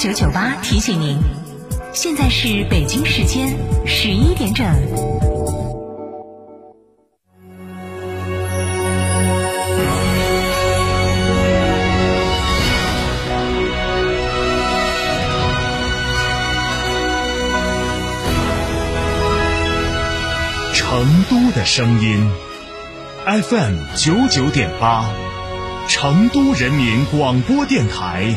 九九八提醒您，现在是北京时间十一点整。成都的声音，FM 九九点八，成都人民广播电台。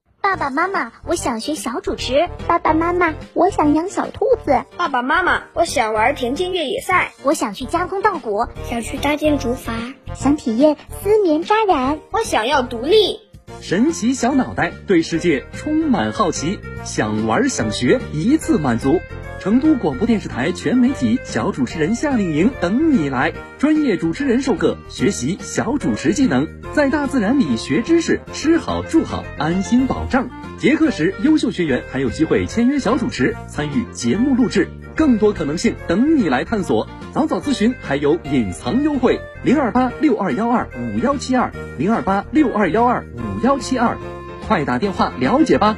爸爸妈妈，我想学小主持。爸爸妈妈，我想养小兔子。爸爸妈妈，我想玩田径越野赛。我想去加工稻谷，想去搭建竹筏，想体验丝棉扎染。我想要独立。神奇小脑袋对世界充满好奇，想玩想学一次满足。成都广播电视台全媒体小主持人夏令营等你来，专业主持人授课，学习小主持技能，在大自然里学知识，吃好住好，安心保障。结课时，优秀学员还有机会签约小主持，参与节目录制，更多可能性等你来探索。早早咨询还有隐藏优惠，零二八六二幺二五幺七二，零二八六二幺二五幺七二，快打电话了解吧。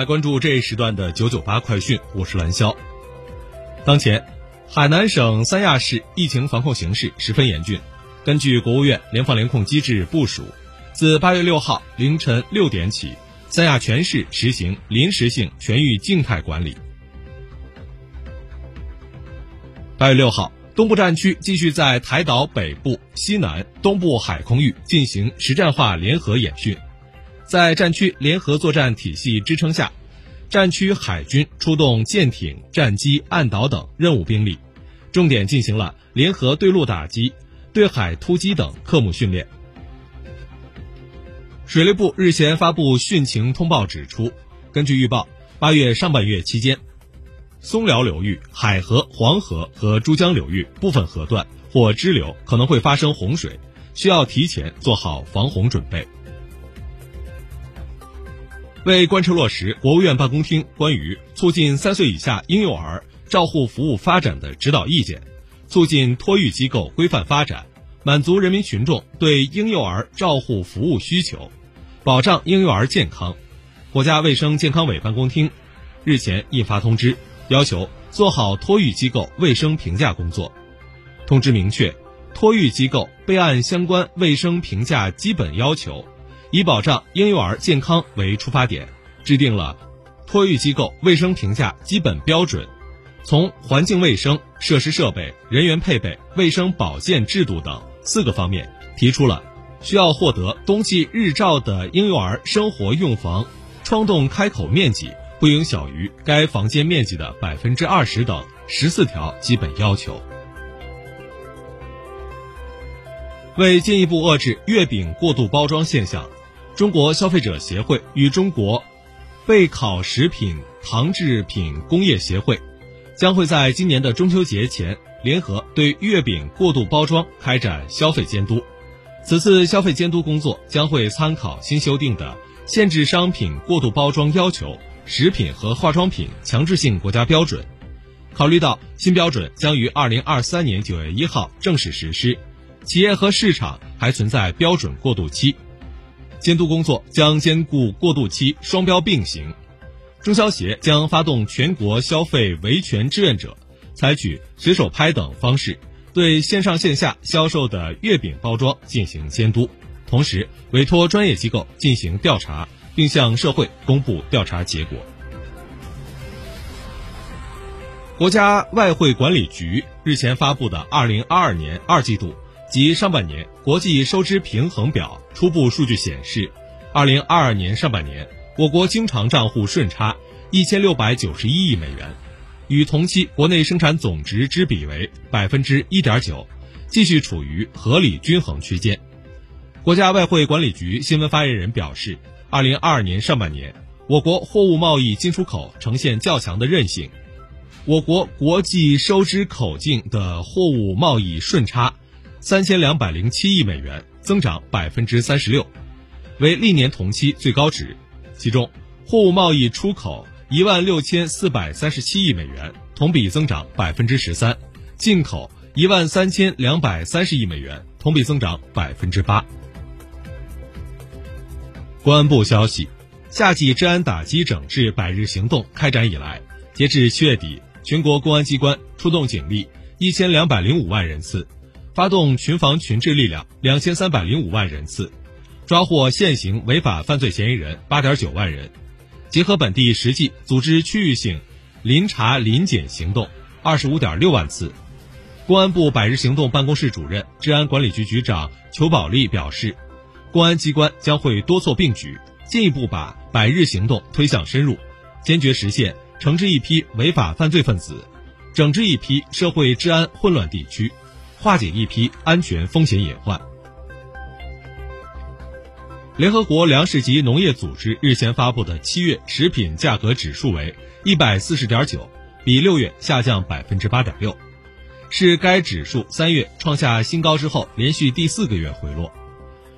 来关注这一时段的九九八快讯，我是蓝霄。当前，海南省三亚市疫情防控形势十分严峻。根据国务院联防联控机制部署，自八月六号凌晨六点起，三亚全市实行临时性全域静态管理。八月六号，东部战区继续在台岛北部、西南、东部海空域进行实战化联合演训。在战区联合作战体系支撑下，战区海军出动舰艇、战机、岸岛等任务兵力，重点进行了联合对陆打击、对海突击等科目训练。水利部日前发布汛情通报指出，根据预报，八月上半月期间，松辽流域、海河、黄河和珠江流域部分河段或支流可能会发生洪水，需要提前做好防洪准备。为贯彻落实国务院办公厅关于促进三岁以下婴幼儿照护服务发展的指导意见，促进托育机构规范发展，满足人民群众对婴幼儿照护服务需求，保障婴幼儿健康，国家卫生健康委办公厅日前印发通知，要求做好托育机构卫生评价工作。通知明确，托育机构备案相关卫生评价基本要求。以保障婴幼儿健康为出发点，制定了托育机构卫生评价基本标准，从环境卫生、设施设备、人员配备、卫生保健制度等四个方面，提出了需要获得冬季日照的婴幼儿生活用房窗洞开口面积不应小于该房间面积的百分之二十等十四条基本要求。为进一步遏制月饼过度包装现象。中国消费者协会与中国备考食品糖制品工业协会将会在今年的中秋节前联合对月饼过度包装开展消费监督。此次消费监督工作将会参考新修订的《限制商品过度包装要求食品和化妆品强制性国家标准》。考虑到新标准将于二零二三年九月一号正式实施，企业和市场还存在标准过渡期。监督工作将兼顾过渡期双标并行，中消协将发动全国消费维权志愿者，采取随手拍等方式，对线上线下销售的月饼包装进行监督，同时委托专业机构进行调查，并向社会公布调查结果。国家外汇管理局日前发布的2022年二季度及上半年国际收支平衡表初步数据显示，2022年上半年我国经常账户顺差1691亿美元，与同期国内生产总值之比为百分之一点九，继续处于合理均衡区间。国家外汇管理局新闻发言人表示，2022年上半年我国货物贸易进出口呈现较强的韧性。我国国际收支口径的货物贸易顺差三千两百零七亿美元，增长百分之三十六，为历年同期最高值。其中，货物贸易出口一万六千四百三十七亿美元，同比增长百分之十三；进口一万三千两百三十亿美元，同比增长百分之八。公安部消息，夏季治安打击整治百日行动开展以来，截至七月底。全国公安机关出动警力一千两百零五万人次，发动群防群治力量两千三百零五万人次，抓获现行违法犯罪嫌疑人八点九万人，结合本地实际组织区域性临查临检行动二十五点六万次。公安部百日行动办公室主任、治安管理局局长裘宝利表示，公安机关将会多措并举，进一步把百日行动推向深入，坚决实现。惩治一批违法犯罪分子，整治一批社会治安混乱地区，化解一批安全风险隐患。联合国粮食及农业组织日前发布的七月食品价格指数为一百四十点九，比六月下降百分之八点六，是该指数三月创下新高之后连续第四个月回落。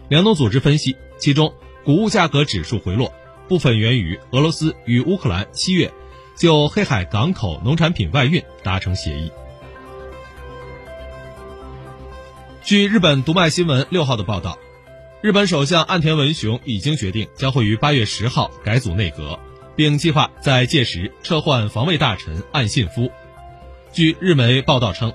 粮农组织分析，其中谷物价格指数回落部分源于俄罗斯与乌克兰七月。就黑海港口农产品外运达成协议。据日本读卖新闻六号的报道，日本首相岸田文雄已经决定将会于八月十号改组内阁，并计划在届时撤换防卫大臣岸信夫。据日媒报道称，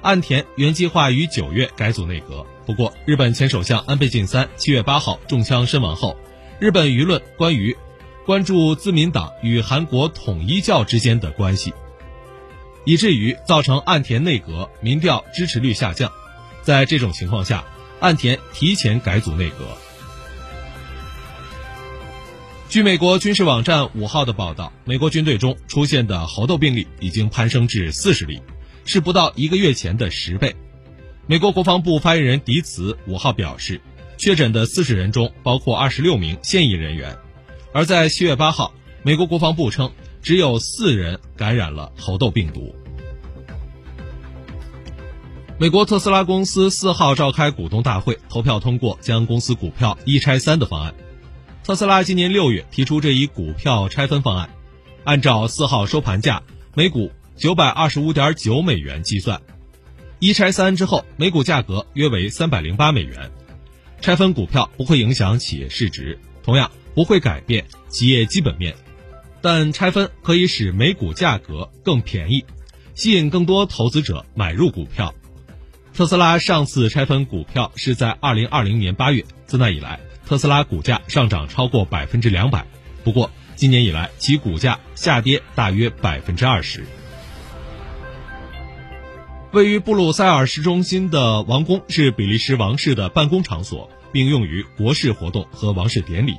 岸田原计划于九月改组内阁，不过日本前首相安倍晋三七月八号中枪身亡后，日本舆论关于。关注自民党与韩国统一教之间的关系，以至于造成岸田内阁民调支持率下降。在这种情况下，岸田提前改组内阁。据美国军事网站五号的报道，美国军队中出现的猴痘病例已经攀升至四十例，是不到一个月前的十倍。美国国防部发言人迪茨五号表示，确诊的四十人中包括二十六名现役人员。而在七月八号，美国国防部称，只有四人感染了猴痘病毒。美国特斯拉公司四号召开股东大会，投票通过将公司股票一拆三的方案。特斯拉今年六月提出这一股票拆分方案，按照四号收盘价每股九百二十五点九美元计算，一拆三之后每股价格约为三百零八美元。拆分股票不会影响企业市值，同样。不会改变企业基本面，但拆分可以使每股价格更便宜，吸引更多投资者买入股票。特斯拉上次拆分股票是在二零二零年八月，自那以来，特斯拉股价上涨超过百分之两百。不过今年以来，其股价下跌大约百分之二十。位于布鲁塞尔市中心的王宫是比利时王室的办公场所，并用于国事活动和王室典礼。